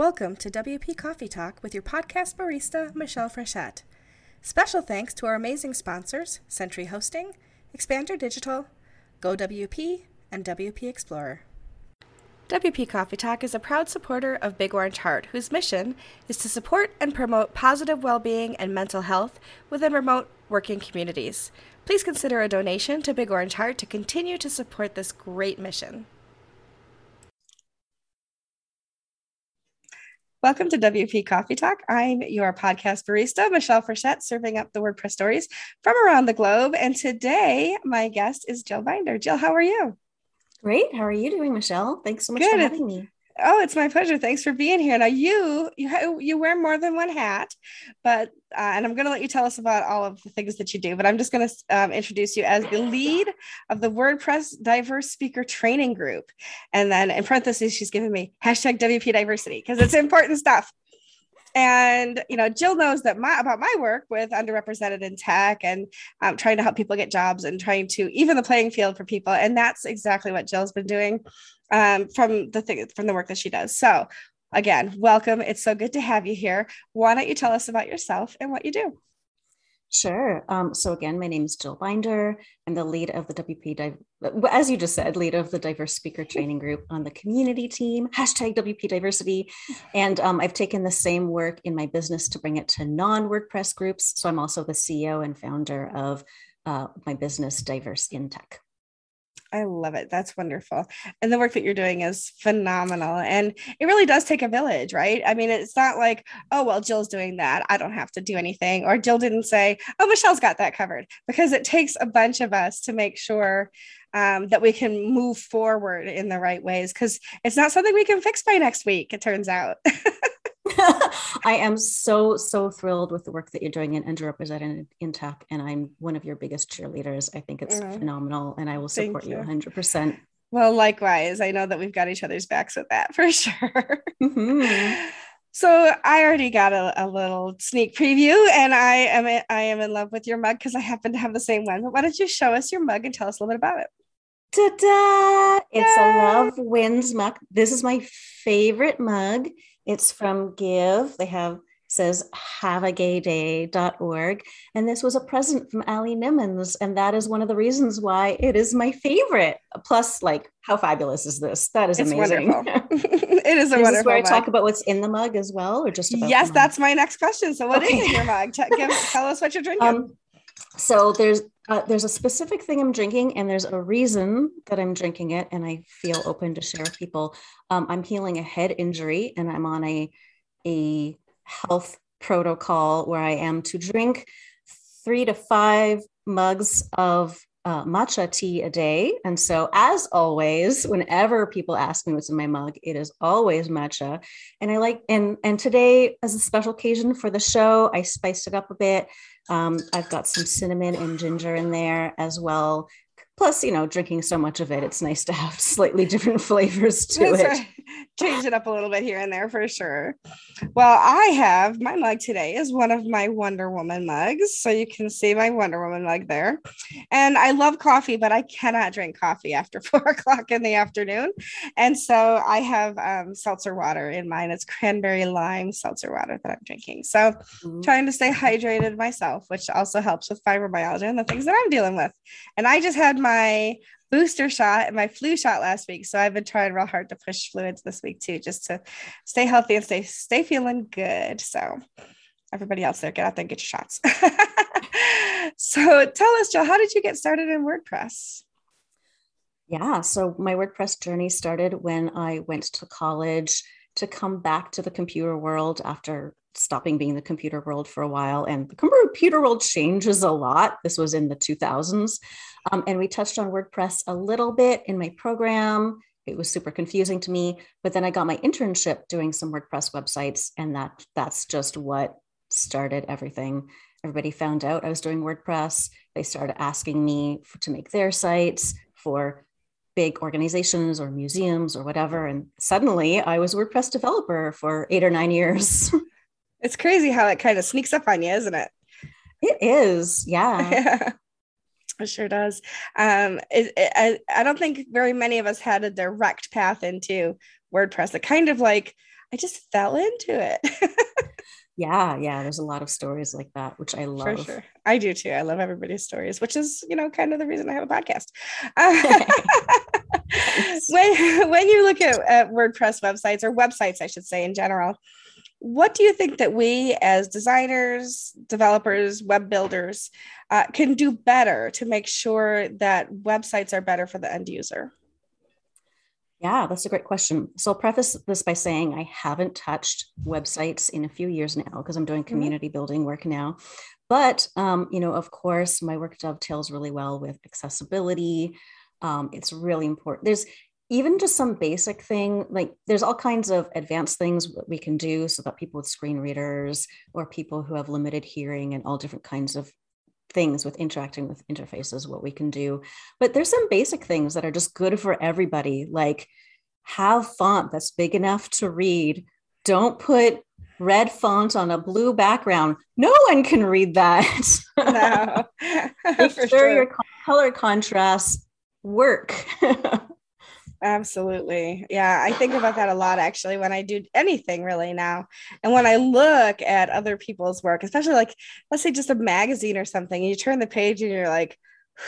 Welcome to WP Coffee Talk with your podcast barista, Michelle Frechette. Special thanks to our amazing sponsors, Century Hosting, Expander Digital, GoWP, and WP Explorer. WP Coffee Talk is a proud supporter of Big Orange Heart, whose mission is to support and promote positive well being and mental health within remote working communities. Please consider a donation to Big Orange Heart to continue to support this great mission. Welcome to WP Coffee Talk. I'm your podcast barista, Michelle Frechette, serving up the WordPress stories from around the globe. And today, my guest is Jill Binder. Jill, how are you? Great. How are you doing, Michelle? Thanks so much Good. for having me. Oh, it's my pleasure. Thanks for being here. Now, you you you wear more than one hat, but uh, and I'm going to let you tell us about all of the things that you do. But I'm just going to um, introduce you as the lead of the WordPress Diverse Speaker Training Group, and then in parentheses, she's giving me hashtag WP Diversity because it's important stuff. And you know, Jill knows that my about my work with underrepresented in tech and um, trying to help people get jobs and trying to even the playing field for people. And that's exactly what Jill's been doing um, from the thing from the work that she does. So again, welcome. It's so good to have you here. Why don't you tell us about yourself and what you do? Sure. Um, so again, my name is Jill Binder. I'm the lead of the WP, as you just said, lead of the Diverse Speaker Training Group on the community team, hashtag WP Diversity. And um, I've taken the same work in my business to bring it to non-WordPress groups. So I'm also the CEO and founder of uh, my business, Diverse in Tech. I love it. That's wonderful. And the work that you're doing is phenomenal. And it really does take a village, right? I mean, it's not like, oh, well, Jill's doing that. I don't have to do anything. Or Jill didn't say, oh, Michelle's got that covered, because it takes a bunch of us to make sure um, that we can move forward in the right ways, because it's not something we can fix by next week, it turns out. I am so, so thrilled with the work that you're doing in underrepresented in tech. And I'm one of your biggest cheerleaders. I think it's mm. phenomenal and I will support you. you 100%. Well, likewise, I know that we've got each other's backs with that for sure. Mm-hmm. So I already got a, a, little sneak preview, and I am I am in love with your mug because I happen to have the same one. But why don't you show us your mug and tell us a little bit about it? Ta-da! It's Yay! a Love Wins mug. This is my favorite mug. It's from Give. They have says haveagayday.org. And this was a present from Allie Nimmons. And that is one of the reasons why it is my favorite. Plus, like, how fabulous is this? That is it's amazing. it is a is wonderful. where I talk about what's in the mug as well, or just yes, that's my next question. So, what okay. is in your mug? T- give, tell us what you're drinking. Um, so there's uh, there's a specific thing I'm drinking, and there's a reason that I'm drinking it, and I feel open to share with people. Um, I'm healing a head injury, and I'm on a a health protocol where I am to drink three to five mugs of uh, matcha tea a day. And so, as always, whenever people ask me what's in my mug, it is always matcha. And I like, and and today, as a special occasion for the show, I spiced it up a bit. Um, I've got some cinnamon and ginger in there as well plus you know drinking so much of it it's nice to have slightly different flavors to That's it right. change it up a little bit here and there for sure. Well i have my mug today is one of my wonder woman mugs. So you can see my wonder woman mug there. And i love coffee but i cannot drink coffee after four o'clock in the afternoon. And so i have um, seltzer water in mine. It's cranberry lime seltzer water that i'm drinking. So mm-hmm. trying to stay hydrated myself which also helps with fibromyalgia and the things that i'm dealing with. And i just had my my booster shot and my flu shot last week. So I've been trying real hard to push fluids this week too, just to stay healthy and stay stay feeling good. So everybody else there, get out there and get your shots. so tell us, Jill, how did you get started in WordPress? Yeah, so my WordPress journey started when I went to college to come back to the computer world after stopping being the computer world for a while. And the computer world changes a lot. This was in the 2000s. Um, and we touched on WordPress a little bit in my program. It was super confusing to me, but then I got my internship doing some WordPress websites, and that that's just what started everything. Everybody found out I was doing WordPress. They started asking me for, to make their sites for big organizations or museums or whatever. And suddenly I was WordPress developer for eight or nine years. it's crazy how it kind of sneaks up on you, isn't it? It is. Yeah. yeah. It sure does. Um, it, it, I, I don't think very many of us had a direct path into WordPress. It kind of like I just fell into it. yeah, yeah. There's a lot of stories like that, which I love. For sure. I do too. I love everybody's stories, which is, you know, kind of the reason I have a podcast. when, when you look at, at WordPress websites or websites, I should say in general, what do you think that we as designers developers web builders uh, can do better to make sure that websites are better for the end user yeah that's a great question so i'll preface this by saying i haven't touched websites in a few years now because i'm doing mm-hmm. community mm-hmm. building work now but um, you know of course my work dovetails really well with accessibility um, it's really important there's even just some basic thing like there's all kinds of advanced things we can do so that people with screen readers or people who have limited hearing and all different kinds of things with interacting with interfaces what we can do. But there's some basic things that are just good for everybody like have font that's big enough to read. Don't put red font on a blue background. No one can read that. No. Make sure, sure. your color contrasts work Absolutely. Yeah, I think about that a lot actually when I do anything really now. And when I look at other people's work, especially like, let's say just a magazine or something, you turn the page and you're like,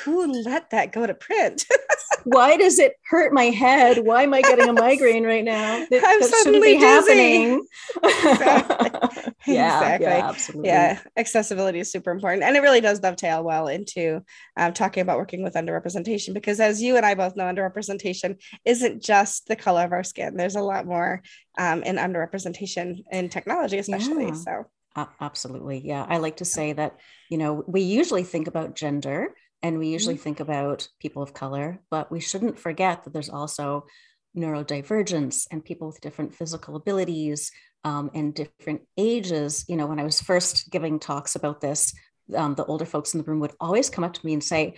who let that go to print? Why does it hurt my head? Why am I getting a migraine right now? That, I'm that suddenly happening. Exactly. Yeah, exactly. Yeah, absolutely. Yeah, accessibility is super important, and it really does dovetail well into um, talking about working with underrepresentation because, as you and I both know, underrepresentation isn't just the color of our skin. There's a lot more um, in underrepresentation in technology, especially. Yeah. So. Uh, absolutely. Yeah. I like to say that, you know, we usually think about gender and we usually mm-hmm. think about people of color, but we shouldn't forget that there's also neurodivergence and people with different physical abilities um, and different ages. You know, when I was first giving talks about this, um, the older folks in the room would always come up to me and say,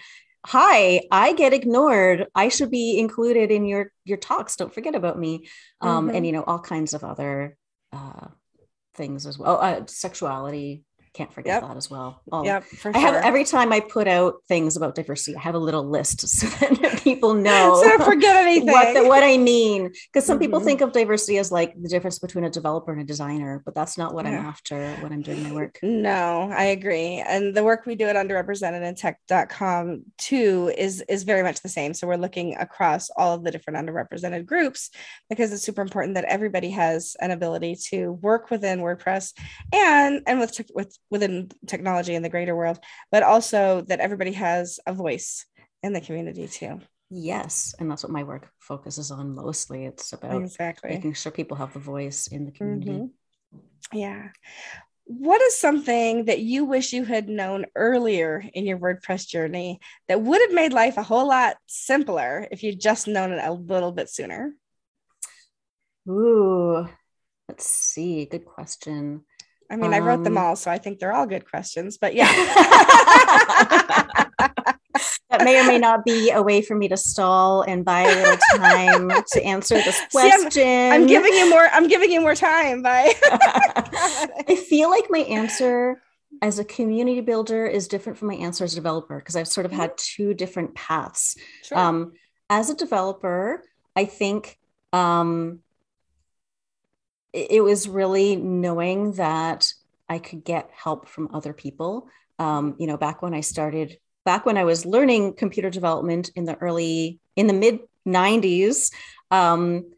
hi i get ignored i should be included in your your talks don't forget about me um, mm-hmm. and you know all kinds of other uh, things as well uh, sexuality can't forget yep. that as well. Yeah, for sure. I have every time I put out things about diversity, I have a little list so that people know. so forget anything. What, the, what I mean, because some mm-hmm. people think of diversity as like the difference between a developer and a designer, but that's not what yeah. I'm after when I'm doing my work. No, I agree. And the work we do at underrepresented in tech.com too is is very much the same. So we're looking across all of the different underrepresented groups because it's super important that everybody has an ability to work within WordPress and and with with within technology in the greater world, but also that everybody has a voice in the community too. Yes, and that's what my work focuses on mostly. It's about exactly making sure people have the voice in the community. Mm-hmm. Yeah. What is something that you wish you had known earlier in your WordPress journey that would have made life a whole lot simpler if you'd just known it a little bit sooner? Ooh, let's see. Good question. I mean, um, I wrote them um, all, so I think they're all good questions, but yeah. that may or may not be a way for me to stall and buy a little time to answer this question. See, I'm, I'm, giving you more, I'm giving you more time by I feel like my answer as a community builder is different from my answer as a developer because I've sort of had mm-hmm. two different paths. Sure. Um, as a developer, I think um, it was really knowing that I could get help from other people. Um, you know, back when I started, back when I was learning computer development in the early, in the mid 90s, um,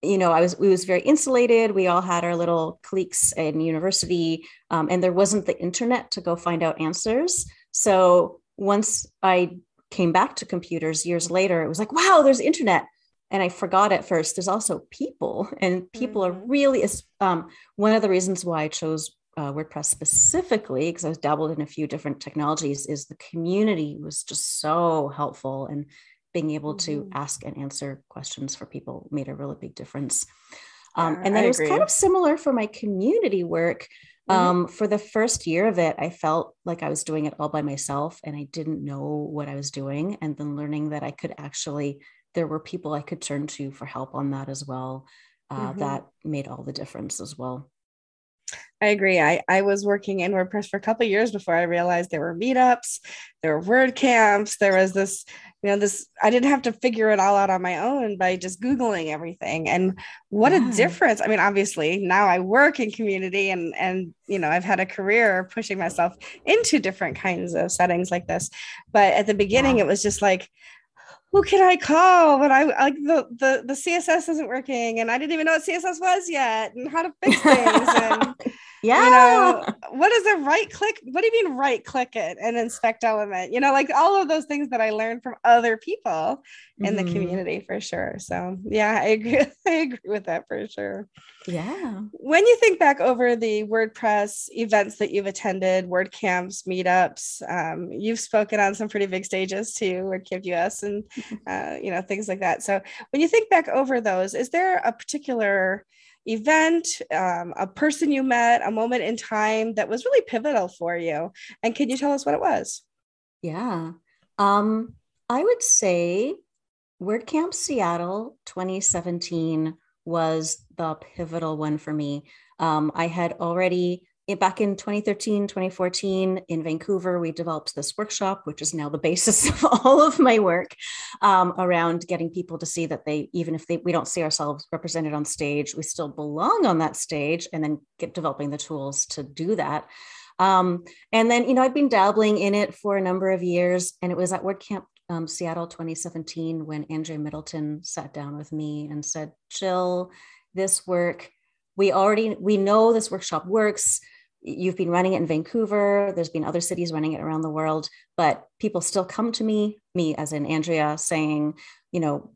you know, I was we was very insulated. We all had our little cliques in university, um, and there wasn't the internet to go find out answers. So once I came back to computers years later, it was like, wow, there's internet and I forgot at first, there's also people, and people mm-hmm. are really um, one of the reasons why I chose uh, WordPress specifically, because I was dabbled in a few different technologies, is the community was just so helpful, and being able mm-hmm. to ask and answer questions for people made a really big difference. Um, yeah, and then I it was agree. kind of similar for my community work. Mm-hmm. Um, for the first year of it, I felt like I was doing it all by myself and I didn't know what I was doing. And then learning that I could actually there were people I could turn to for help on that as well. Uh, mm-hmm. That made all the difference as well. I agree. I, I was working in WordPress for a couple years before I realized there were meetups, there were word camps, there was this you know this i didn't have to figure it all out on my own by just googling everything and what yeah. a difference i mean obviously now i work in community and and you know i've had a career pushing myself into different kinds of settings like this but at the beginning yeah. it was just like who can I call when I like the, the the CSS isn't working and I didn't even know what CSS was yet and how to fix things and yeah. you know what is a right click? What do you mean right click it and inspect element? You know like all of those things that I learned from other people in mm-hmm. the community for sure. So yeah I agree I agree with that for sure. Yeah. When you think back over the WordPress events that you've attended WordCamps meetups um, you've spoken on some pretty big stages too WordCamp US and uh, you know things like that. So when you think back over those is there a particular event, um, a person you met, a moment in time that was really pivotal for you? And can you tell us what it was? Yeah. Um, I would say WordCamp Seattle 2017 was the pivotal one for me. Um, I had already back in 2013 2014 in vancouver we developed this workshop which is now the basis of all of my work um, around getting people to see that they even if they, we don't see ourselves represented on stage we still belong on that stage and then get developing the tools to do that. Um, and then you know i've been dabbling in it for a number of years and it was at wordcamp um, seattle 2017 when andrea middleton sat down with me and said jill this work we already we know this workshop works you've been running it in Vancouver. There's been other cities running it around the world, but people still come to me, me as in Andrea, saying, you know,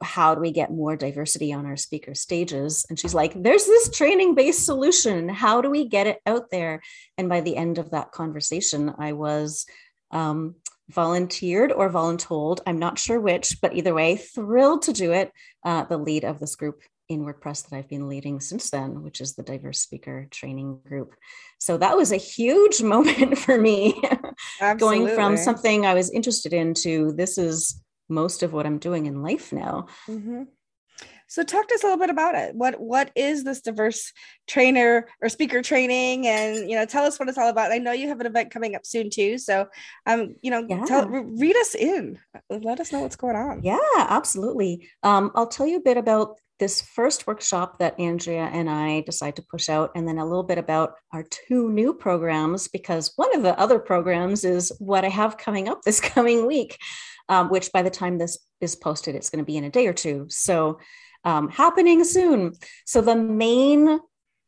how do we get more diversity on our speaker stages? And she's like, there's this training based solution. How do we get it out there? And by the end of that conversation, I was um, volunteered or voluntold, I'm not sure which, but either way, thrilled to do it, uh, the lead of this group in WordPress that I've been leading since then, which is the diverse speaker training group. So that was a huge moment for me going from something I was interested in to this is most of what I'm doing in life now. Mm-hmm. So talk to us a little bit about it. What what is this diverse trainer or speaker training? And you know, tell us what it's all about. I know you have an event coming up soon too. So um, you know, yeah. tell read us in. Let us know what's going on. Yeah, absolutely. Um, I'll tell you a bit about this first workshop that Andrea and I decide to push out, and then a little bit about our two new programs, because one of the other programs is what I have coming up this coming week, um, which by the time this is posted, it's going to be in a day or two. So, um, happening soon. So, the main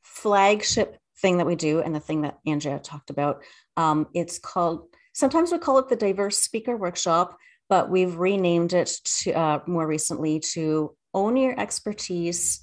flagship thing that we do, and the thing that Andrea talked about, um, it's called, sometimes we call it the Diverse Speaker Workshop, but we've renamed it to, uh, more recently to own your expertise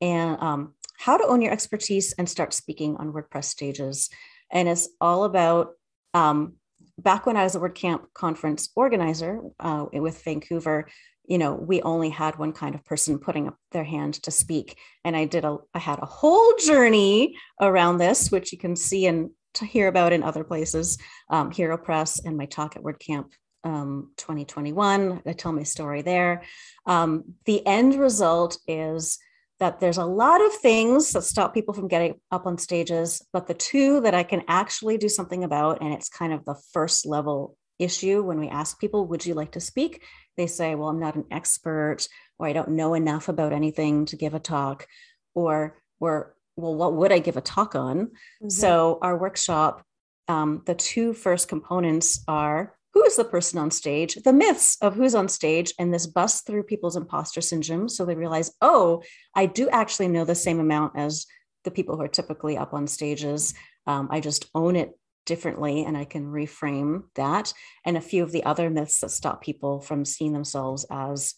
and um, how to own your expertise and start speaking on WordPress stages. And it's all about um, back when I was a WordCamp conference organizer uh, with Vancouver, you know, we only had one kind of person putting up their hand to speak. And I did a, I had a whole journey around this, which you can see and to hear about in other places, um, HeroPress and my talk at WordCamp um, 2021. I tell my story there. Um, the end result is that there's a lot of things that stop people from getting up on stages, but the two that I can actually do something about, and it's kind of the first level issue when we ask people, Would you like to speak? They say, Well, I'm not an expert, or I don't know enough about anything to give a talk, or, well, what would I give a talk on? Mm-hmm. So, our workshop, um, the two first components are who is the person on stage, the myths of who's on stage, and this busts through people's imposter syndrome. So they realize, oh, I do actually know the same amount as the people who are typically up on stages. Um, I just own it differently and I can reframe that. And a few of the other myths that stop people from seeing themselves as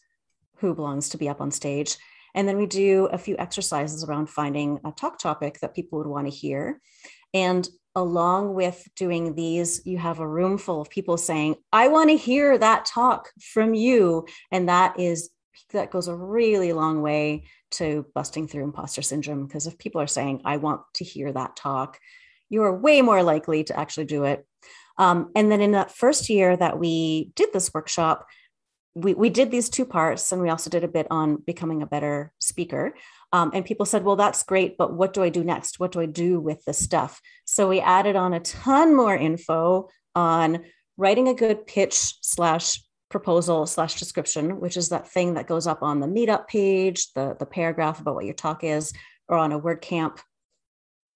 who belongs to be up on stage. And then we do a few exercises around finding a talk topic that people would want to hear. And along with doing these, you have a room full of people saying, I want to hear that talk from you. And that is, that goes a really long way to busting through imposter syndrome. Because if people are saying, I want to hear that talk, you are way more likely to actually do it. Um, and then in that first year that we did this workshop, we, we did these two parts and we also did a bit on becoming a better speaker um, and people said, well, that's great, but what do I do next? What do I do with this stuff? So we added on a ton more info on writing a good pitch slash proposal slash description, which is that thing that goes up on the meetup page, the, the paragraph about what your talk is, or on a WordCamp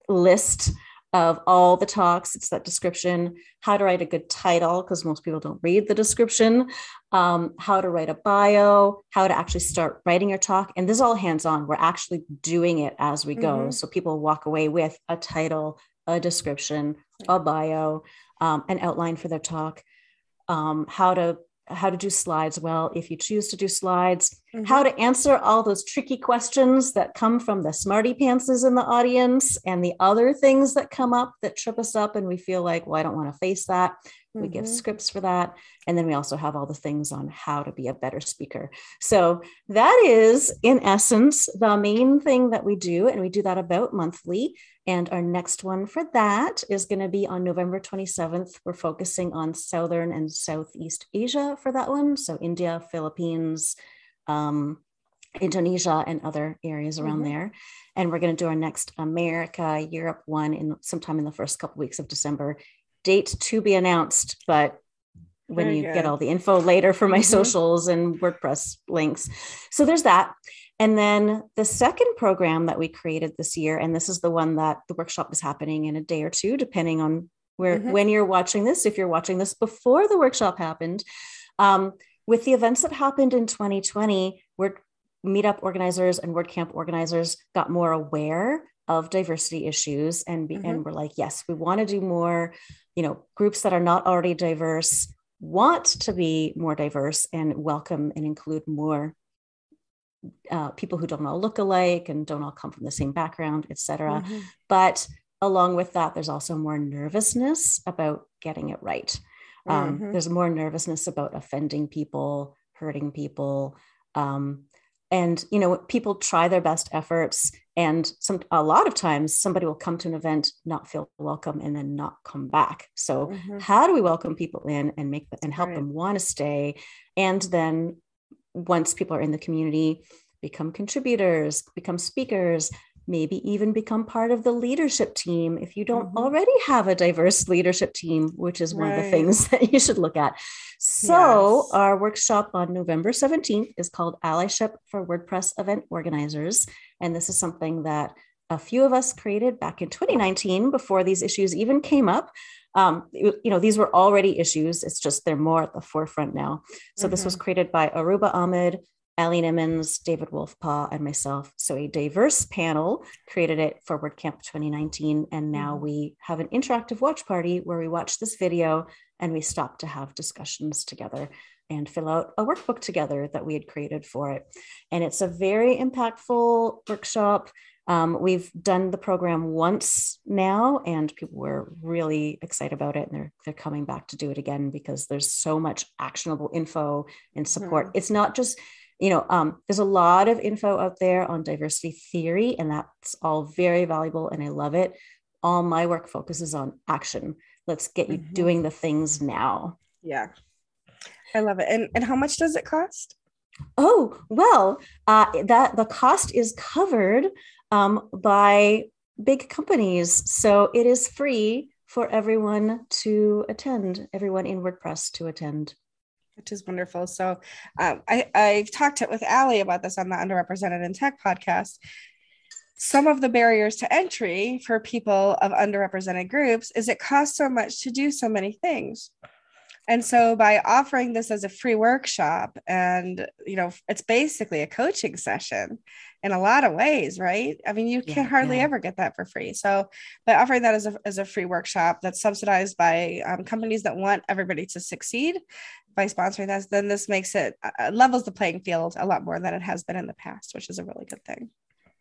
list of all the talks. It's that description, how to write a good title, because most people don't read the description, um, how to write a bio, how to actually start writing your talk. And this is all hands on. We're actually doing it as we go. Mm-hmm. So people walk away with a title, a description, a bio, um, an outline for their talk, um, how to how to do slides well if you choose to do slides mm-hmm. how to answer all those tricky questions that come from the smarty pantses in the audience and the other things that come up that trip us up and we feel like well i don't want to face that mm-hmm. we give mm-hmm. scripts for that and then we also have all the things on how to be a better speaker so that is in essence the main thing that we do and we do that about monthly and our next one for that is going to be on November 27th. We're focusing on Southern and Southeast Asia for that one. So, India, Philippines, um, Indonesia, and other areas around mm-hmm. there. And we're going to do our next America, Europe one in sometime in the first couple weeks of December. Date to be announced, but when Very you good. get all the info later for my mm-hmm. socials and WordPress links. So there's that. And then the second program that we created this year, and this is the one that the workshop is happening in a day or two, depending on where mm-hmm. when you're watching this. If you're watching this before the workshop happened, um, with the events that happened in 2020, where meetup organizers and WordCamp organizers got more aware of diversity issues and mm-hmm. and we're like, yes, we want to do more. You know, groups that are not already diverse want to be more diverse and welcome and include more uh, people who don't all look alike and don't all come from the same background, etc. Mm-hmm. But along with that, there's also more nervousness about getting it right. Um, mm-hmm. There's more nervousness about offending people, hurting people. Um, and you know people try their best efforts and some a lot of times somebody will come to an event not feel welcome and then not come back so mm-hmm. how do we welcome people in and make and help right. them want to stay and then once people are in the community, become contributors, become speakers, maybe even become part of the leadership team if you don't mm-hmm. already have a diverse leadership team, which is one right. of the things that you should look at. So, yes. our workshop on November 17th is called Allyship for WordPress Event Organizers. And this is something that a few of us created back in 2019 before these issues even came up um, you know, these were already issues. It's just they're more at the forefront now. So mm-hmm. this was mm-hmm. created by Aurooba Ahmed, Allie Nimmons, David Wolfpaw, and myself. So a diverse panel created it for WordCamp 2019. And now mm-hmm. we have an interactive watch party where we watch this video and we stop to have discussions together and fill out a workbook together that we had created for it. And it's a very impactful workshop. Um, we've done the program once now, and people were really excited about it, and they're they're coming back to do it again because there's so much actionable info and support. Mm-hmm. It's not just you know um, there's a lot of info out there on diversity theory, and that's all very valuable, and I love it. All my work focuses on action. Let's get you mm-hmm. doing the things now. Yeah, I love it. And and how much does it cost? Oh well, uh, that the cost is covered um, by big companies. So it is free for everyone to attend, everyone in WordPress to attend. Which is wonderful. So um, I, I've talked with Allie about this on the Underrepresented in Tech podcast. Some of the barriers to entry for people of underrepresented groups is it costs so much to do so many things. And so by offering this as a free workshop and you know it's basically a coaching session in a lot of ways, right? I mean, you yeah, can hardly yeah. ever get that for free. So by offering that as a, as a free workshop that's subsidized by um, companies that want everybody to succeed by sponsoring this, then this makes it uh, uh, levels the playing field a lot more than it has been in the past, which is a really good thing.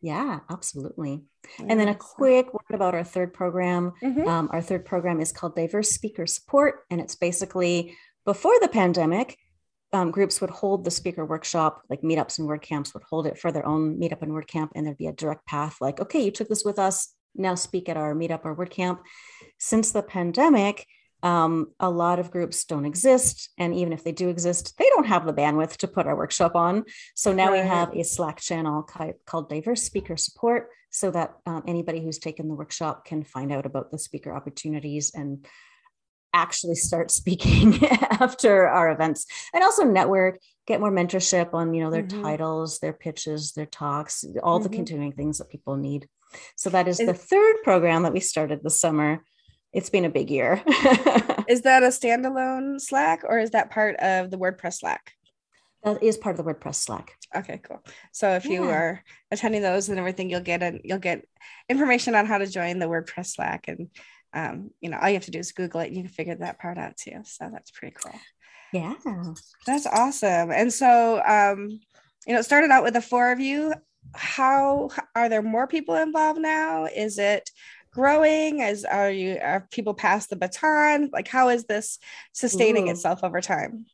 Yeah, absolutely. And then a quick word about our third program. Mm-hmm. Um, our third program is called Diverse Speaker Support, and it's basically before the pandemic, um, groups would hold the speaker workshop, like meetups and WordCamps would hold it for their own meetup and WordCamp, and there'd be a direct path like, okay, you took this with us, now speak at our meetup or WordCamp. Since the pandemic, um, a lot of groups don't exist. And even if they do exist, they don't have the bandwidth to put our workshop on. So now right. we have a Slack channel called Diverse Speaker Support so that um, anybody who's taken the workshop can find out about the speaker opportunities and actually start speaking after our events and also network get more mentorship on you know their mm-hmm. titles their pitches their talks all mm-hmm. the continuing things that people need so that is, is the third program that we started this summer it's been a big year is that a standalone slack or is that part of the wordpress slack that is part of the wordpress slack okay cool so if yeah. you are attending those and everything you'll get a you'll get information on how to join the wordpress slack and um, you know all you have to do is google it and you can figure that part out too so that's pretty cool yeah. That's awesome. And so, um, you know, it started out with the four of you. How are there more people involved now? Is it growing? As are you are people past the baton? Like how is this sustaining Ooh. itself over time?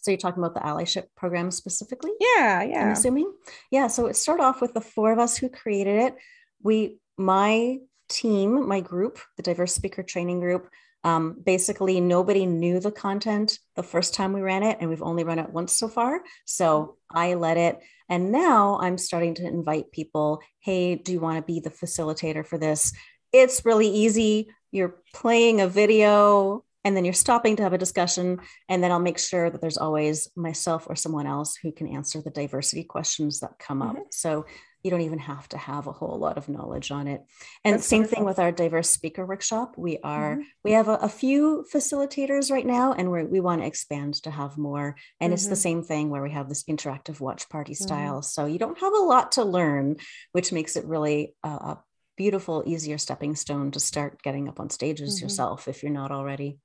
So you're talking about the allyship program specifically? Yeah, yeah. I'm assuming. Yeah. So it started off with the four of us who created it. We, my team, my group, the diverse speaker training group, um, basically, nobody knew the content the first time we ran it, and we've only run it once so far. So I led it. And now I'm starting to invite people hey, do you want to be the facilitator for this? It's really easy. You're playing a video and then you're stopping to have a discussion. And then I'll make sure that there's always myself or someone else who can answer the diversity questions that come mm-hmm. up. So you don't even have to have a whole lot of knowledge on it and That's same wonderful. thing with our diverse speaker workshop we are mm-hmm. we have a, a, few facilitators right now and we we want to expand to have more and mm-hmm. it's the mm-hmm. same thing where we have this interactive watch party mm-hmm. style so you don't have a lot to learn which makes it really a, a beautiful easier stepping stone to start getting up on stages mm-hmm. yourself if you're not already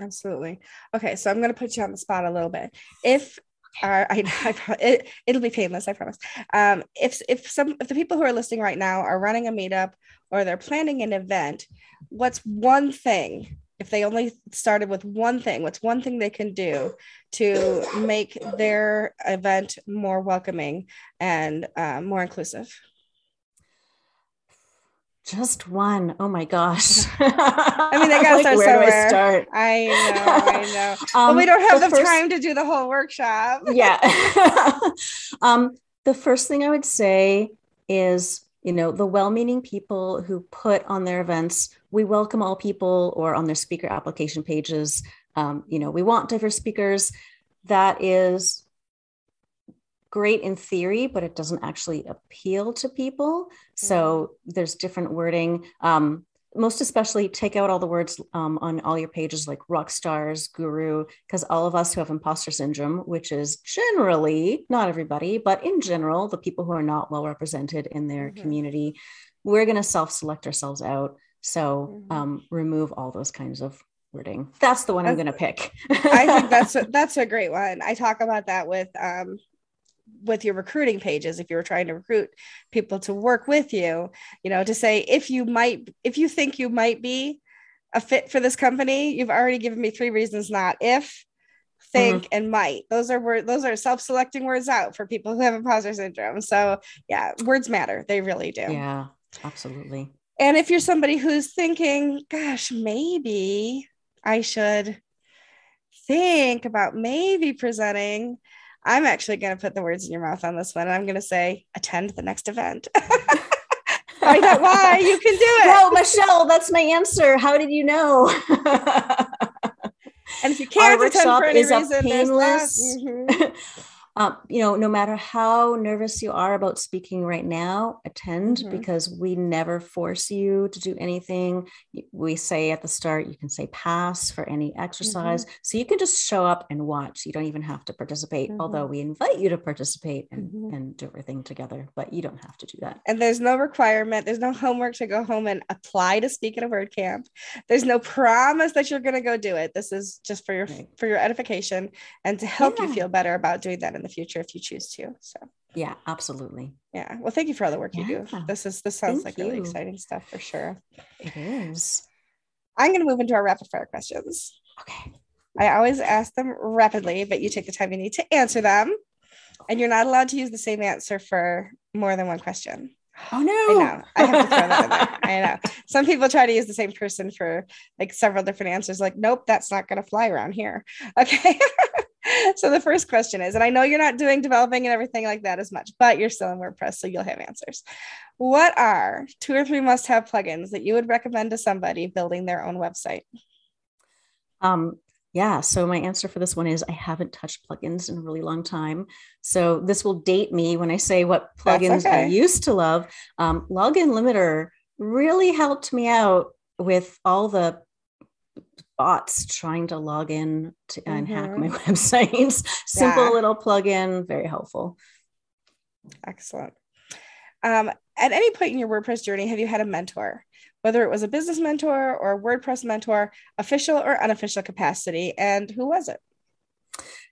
Absolutely. Okay, so I'm going to put you on the spot a little bit. If are I, I it, it'll be painless i promise um if if some if the people who are listening right now are running a meetup or they're planning an event what's one thing if they only started with one thing what's one thing they can do to make their event more welcoming and uh, more inclusive just one. Oh my gosh. I mean, I gotta like, start where somewhere. Do I, start? I know, I know. um, but we don't have the, the first... time to do the whole workshop. yeah. um, the first thing I would say is, you know, the well-meaning people who put on their events, we welcome all people, or on their speaker application pages, um, you know, we want diverse speakers. That is great in theory, but it doesn't actually appeal to people. So mm-hmm. there's different wording. Um, most especially, take out all the words um, on all your pages like rock stars, guru, because all of us who have imposter syndrome, which is generally not everybody, but in general, the people who are not well represented in their mm-hmm. community, we're going to self select ourselves out. So mm-hmm. um, remove all those kinds of wording. That's the one that's, I'm going to pick. I think that's a, that's a great one. I talk about that with um, with your recruiting pages if you were trying to recruit people to work with you you know to say if you might if you think you might be a fit for this company you've already given me three reasons not if think mm-hmm. and might. Those are words those are self-selecting words out for people who have imposter syndrome. So yeah words matter. They really do. Yeah absolutely. And if you're somebody who's thinking gosh maybe i should think about maybe presenting I'm actually going to put the words in your mouth on this one. And I'm going to say, attend the next event. Find out why you can do it. No, Michelle, that's my answer. How did you know? and if you can't Our attend for any reason, painless. Mm-hmm. Mm-hmm. um, you know, no matter how nervous you are about speaking right now, attend mm-hmm. because we never force you to do anything. We say at the start, you can say pass for any exercise. Mm-hmm. So you can just show up and watch. You don't even have to participate, mm-hmm. although we invite you to participate and, mm-hmm. and do everything together, but you don't have to do that. And there's no requirement, there's no homework to go home and apply to speak at a WordCamp. There's no promise that you're going to go do it. This is just for your right. for your edification and to help yeah. you feel better about doing that in the future if you choose to. So yeah, absolutely. Yeah. Well, thank you for all the work yeah. you do. This is this sounds thank like you. really exciting stuff for sure. It is. I'm going to move into our rapid fire questions. Okay. I always ask them rapidly, but you take the time you need to answer them. And you're not allowed to use the same answer for more than one question. Oh no! I know. I have to throw that in there. I know. Some people try to use the same person for like several different answers. Like, nope, that's not going to fly around here. Okay. so the first question is, and I know you're not doing developing and everything like that as much, but you're still in WordPress, so you'll have answers. What are two or three must-have plugins that you would recommend to somebody building their own website? Um, yeah, so my answer for this one is I haven't touched plugins in a really long time. So this will date me when I say what plugins okay. I used to love. Um, Login Limiter really helped me out with all the bots trying to log in to, mm-hmm. and hack my mm-hmm. websites. Simple yeah. little plugin, very helpful. Excellent. Um, at any point in your WordPress journey, have you had a mentor? Whether it was a business mentor or a WordPress mentor, official or unofficial capacity, and who was it?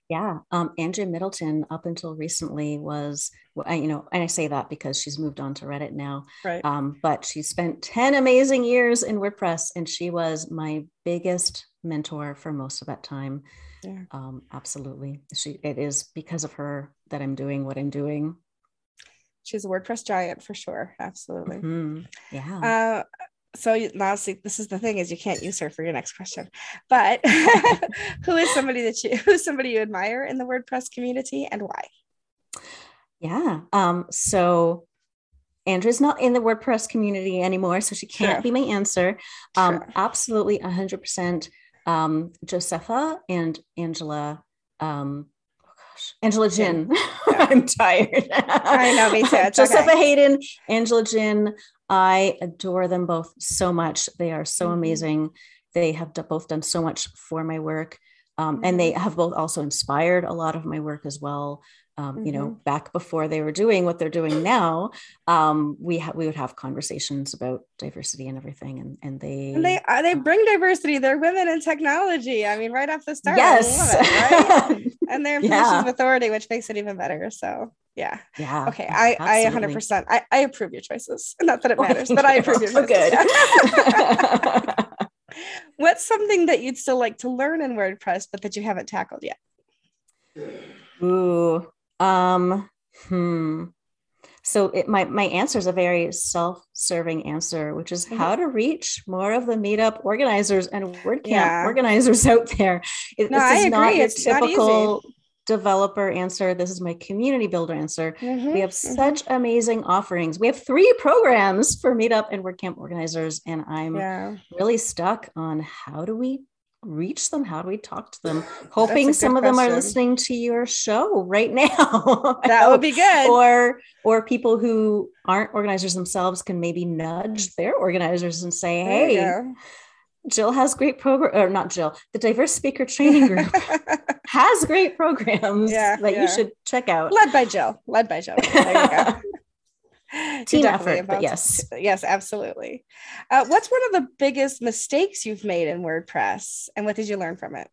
Yeah, um, Andrea Middleton, up until recently, was you know, and I say that because she's moved on to Reddit now. Right. Um, but she spent ten amazing years in WordPress, and she was my biggest mentor for most of that time. Yeah. Um, absolutely, she. It is because of her that I'm doing what I'm doing she's a WordPress giant for sure. Absolutely. Mm-hmm. Yeah. Uh, so now see this is the thing is you can't use her for your next question but who is somebody that you who's somebody you admire in the wordpress community and why yeah um so andrea's not in the wordpress community anymore so she can't True. be my answer um True. absolutely 100% um josepha and angela um Angela Jin. Yeah. I'm tired. I know, me too. It's Josepha okay. Haden, Angela Jin. I adore them both so much. They are so mm-hmm. amazing. They have both done so much for my work. Um. And they mm-hmm. have both also inspired a lot of my work as well um, mm-hmm. you know mm-hmm. back before they were doing what they're doing now um, we ha- we would have conversations about diversity and everything and and they and they uh, they bring diversity they're women in technology i mean right off the start yes it, right? and they're in positions yeah. of authority which makes it even better so yeah yeah okay i absolutely. i 100% I, I approve your choices not that it matters but i approve your choices good what's something that you'd still like to learn in wordpress but that you haven't tackled yet Ooh, um, hmm. So it my my answer is a very self-serving answer, which is how to reach more of the meetup organizers and WordCamp yeah. organizers out there. It, no, this is not your typical developer answer. This is my community builder answer. Mm-hmm, we have mm-hmm. such amazing offerings. We have three programs for meetup and WordCamp organizers, and I'm yeah. really stuck on how do we reach them? How do we talk to them? Hoping some of them are listening to your show right now. that would be good. Or or people who aren't organizers themselves can maybe nudge their organizers and say, "Hey, Jill has great program or not Jill, the diverse speaker training group has great programs yeah, that yeah. you should check out. Led by Jill. Led by Jill. There you go. team effort but yes. yes absolutely. Uh, what's one of the biggest mistakes you've made in wordpress and what did you learn from it?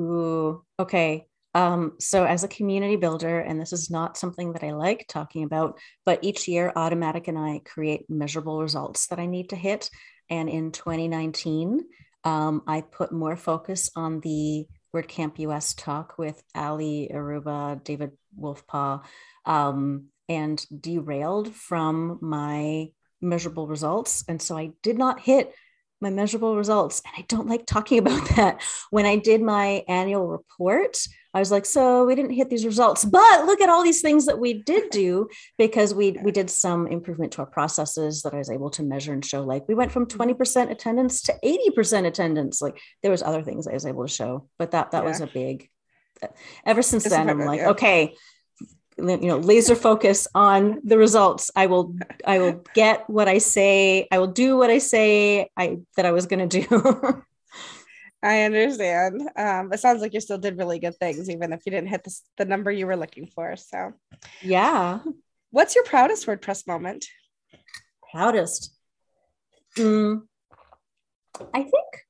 Ooh okay. Um, so as a community builder and this is not something that i like talking about but each year Automattic and i create measurable results that i need to hit. And in 2019 um, i put more focus on the wordcamp us talk with allie aurooba david wolfpaw um, and derailed from my measurable results. And so I did not hit my measurable results. And I don't like talking about that. When I did my annual report, I was like, so we didn't hit these results, but look at all these things that we did do because we we did some improvement to our processes that I was able to measure and show. Like we went from 20% attendance to 80% attendance. Like there was other things I was able to show, but that that yeah. was a big ever since then, I'm like, yeah. okay, you know laser focus on the results. I will i will get what i say. I will do what i say i that i was going to do. I understand. Um it sounds like you still did really good things even if you didn't hit the, the number you were looking for so. Yeah. What's your proudest wordpress moment? Proudest. Mm, i think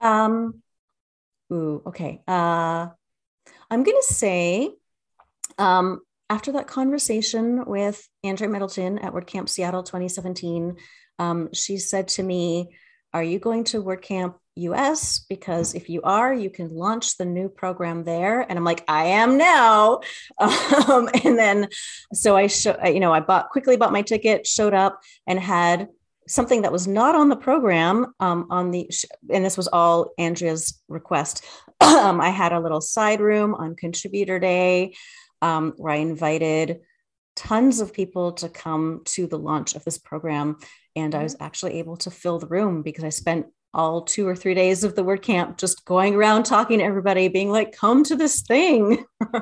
um ooh okay uh i'm gonna say um, after that conversation with Andrea Middleton at WordCamp Seattle 2017, um, she said to me, Are you going to WordCamp US? Because if you are, you can launch the new program there. And I'm like, I am now. Um, and then, so I, show, you know, I bought quickly bought my ticket, showed up, and had something that was not on the program um, on the and this was all andrea's request um, i had a little side room on contributor day um, where I invited tons of people to come to the launch of this program. And I was mm-hmm. actually able to fill the room because I spent all two or three days of the WordCamp, just going around talking to everybody, being like, come to this thing.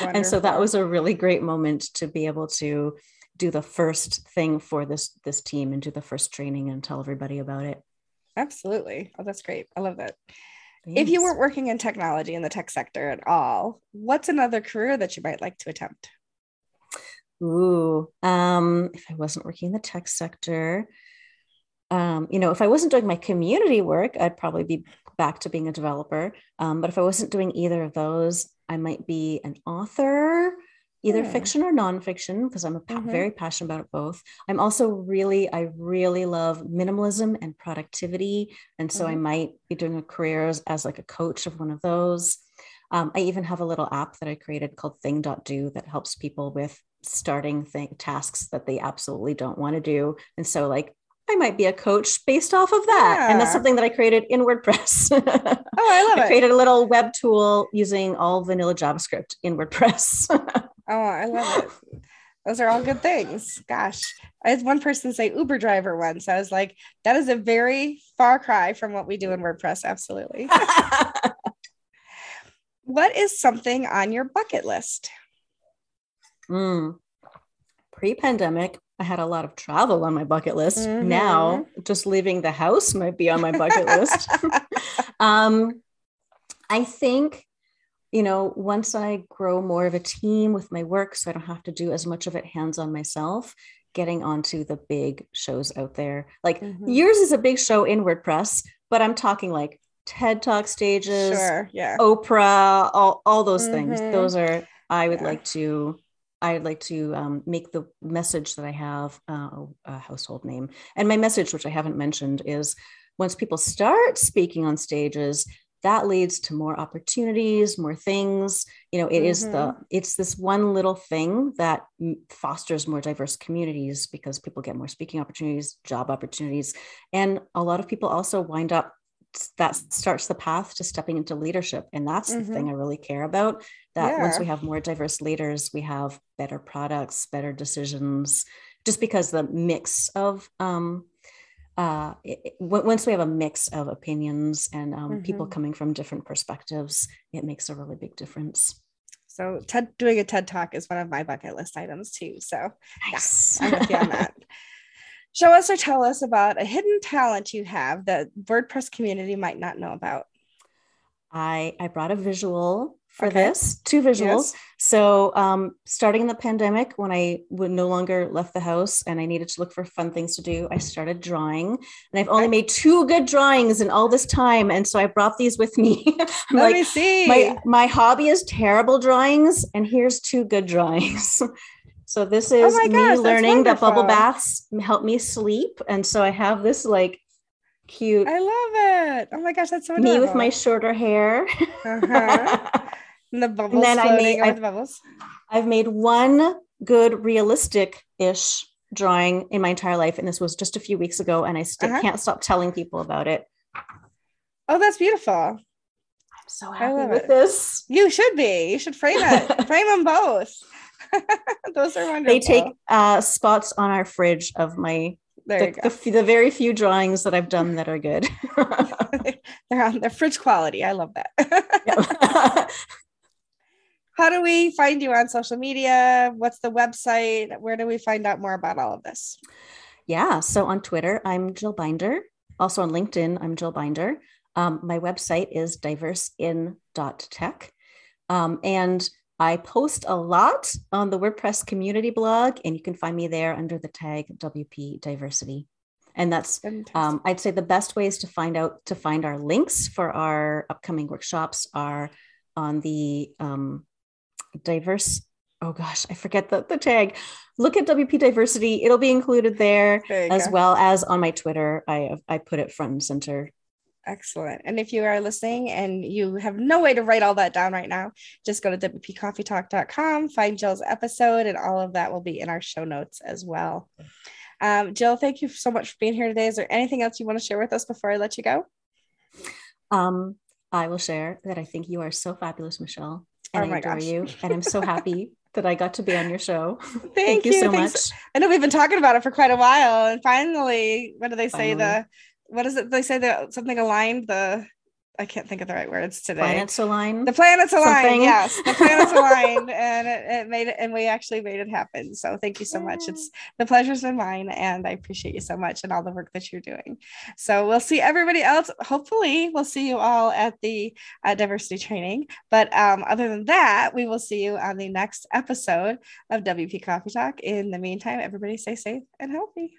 and so that was a really great moment to be able to do the first thing for this this team and do the first training and tell everybody about it. Absolutely. Oh, that's great. I love that. Thanks. If you weren't working in technology in the tech sector at all, what's another career that you might like to attempt? Ooh, um, if I wasn't working in the tech sector, um, you know, if I wasn't doing my community work, I'd probably be back to being a developer. Um, but if I wasn't doing either of those, I might be an author, either yeah. fiction or nonfiction, because I'm mm-hmm. very passionate about it both. I'm also really, I really love minimalism and productivity. And so mm-hmm. I might be doing a career as, as, like a coach of one of those. Um, I even have a little app that I created called Thing.do that helps people with starting thing, tasks that they absolutely don't want to do. And so, like, I might be a coach based off of that. Yeah. And that's something that I created in WordPress. oh, I love I it. I created a little web tool using all vanilla JavaScript in WordPress. oh, I love it. Those are all good things. Gosh, I had one person say Uber driver once. I was like, that is a very far cry from what we do in WordPress. Absolutely. what is something on your bucket list? Mm. Pre pandemic, I had a lot of travel on my bucket list. Mm-hmm. Now, just leaving the house might be on my bucket list. um, I think, you know, once I grow more of a team with my work, so I don't have to do as much of it hands on myself, getting onto the big shows out there. Like mm-hmm. yours is a big show in WordPress, but I'm talking like TED Talk stages, sure, yeah. Oprah, all, all those mm-hmm. things. Those are, I would yeah. like to I'd like to um, make the message that I have uh, a household name. And my message, which I haven't mentioned, is once people start speaking on stages, that leads to more opportunities, more things. You know, it mm-hmm. is the mm-hmm. it's this one little thing that fosters more diverse communities because people get more speaking opportunities, job opportunities, and a lot of people also wind up that starts the path to stepping into leadership and that's mm-hmm. the thing i really care about that yeah. once we have more diverse leaders we have better products better decisions just because the mix of um uh it, once we have a mix of opinions and um, mm-hmm. people coming from different perspectives it makes a really big difference so TED doing a TED talk is one of my bucket list items too. So nice. yeah, I'm with you on that. Show us or tell us about a hidden talent you have that WordPress community might not know about. I I brought a visual for okay. this, two visuals. Yes. So, um, starting in the pandemic, when I would no longer left the house and I needed to look for fun things to do, I started drawing. And I've only made two good drawings in all this time, and so I brought these with me. Let like, me see. My my hobby is terrible drawings, and here's two good drawings. So this oh is oh gosh, me learning that bubble baths help me sleep. And so I have this like cute. I love it. Oh my gosh, that's so me with my shorter hair. Uh-huh. and the bubbles and then I made, I've, the bubbles. I've made one good realistic-ish drawing in my entire life, and this was just a few weeks ago, and I still uh-huh. can't stop telling people about it. Oh, that's beautiful. I'm so happy with it. this. You should be. You should frame it. frame them both. Those are wonderful. They take uh, spots on our fridge of my the, the, the, very few drawings that I've done that are good. they're on their fridge quality. I love that. How do we find you on social media? What's the website? Where do we find out more about all of this? Yeah. So on Twitter, I'm Jill Binder. Also on LinkedIn, I'm Jill Binder. Um, my website is diversein.tech. Um, and I post a lot on the WordPress community blog, and you can find me there under the tag WP Diversity. And that's, um, I'd say, the best ways to find out to find our links for our upcoming workshops are on the um, diverse. Oh gosh, I forget the, the tag. Look at WP Diversity; it'll be included there, as go. well as on my Twitter. I I put it front and center Excellent. And if you are listening and you have no way to write all that down right now, just go to WPCoffeeTalk.com, find Jill's episode, and all of that will be in our show notes as well. Um, Jill, thank you so much for being here today. Is there anything else you want to share with us before I let you go? Um, I will share that I think you are so fabulous, Michelle. Oh and oh I adore gosh. you. And I'm so happy that I got to be on your show. Thank, Thank you, you so Thanks. much. I know we've been talking about it for quite a while. And finally, what do they say? Finally. The what is it? They say that something aligned the I can't think of the right words today. Planets align. The planets align. Yes, the planets align, and it, it, made it, and we actually made it happen. So thank you so much. It's the pleasure's been mine, and I appreciate you so much and all the work that you're doing. So we'll see everybody else. Hopefully, we'll see you all at the uh, diversity training. But um, other than that, we will see you on the next episode of WP Coffee Talk. In the meantime, everybody stay safe and healthy.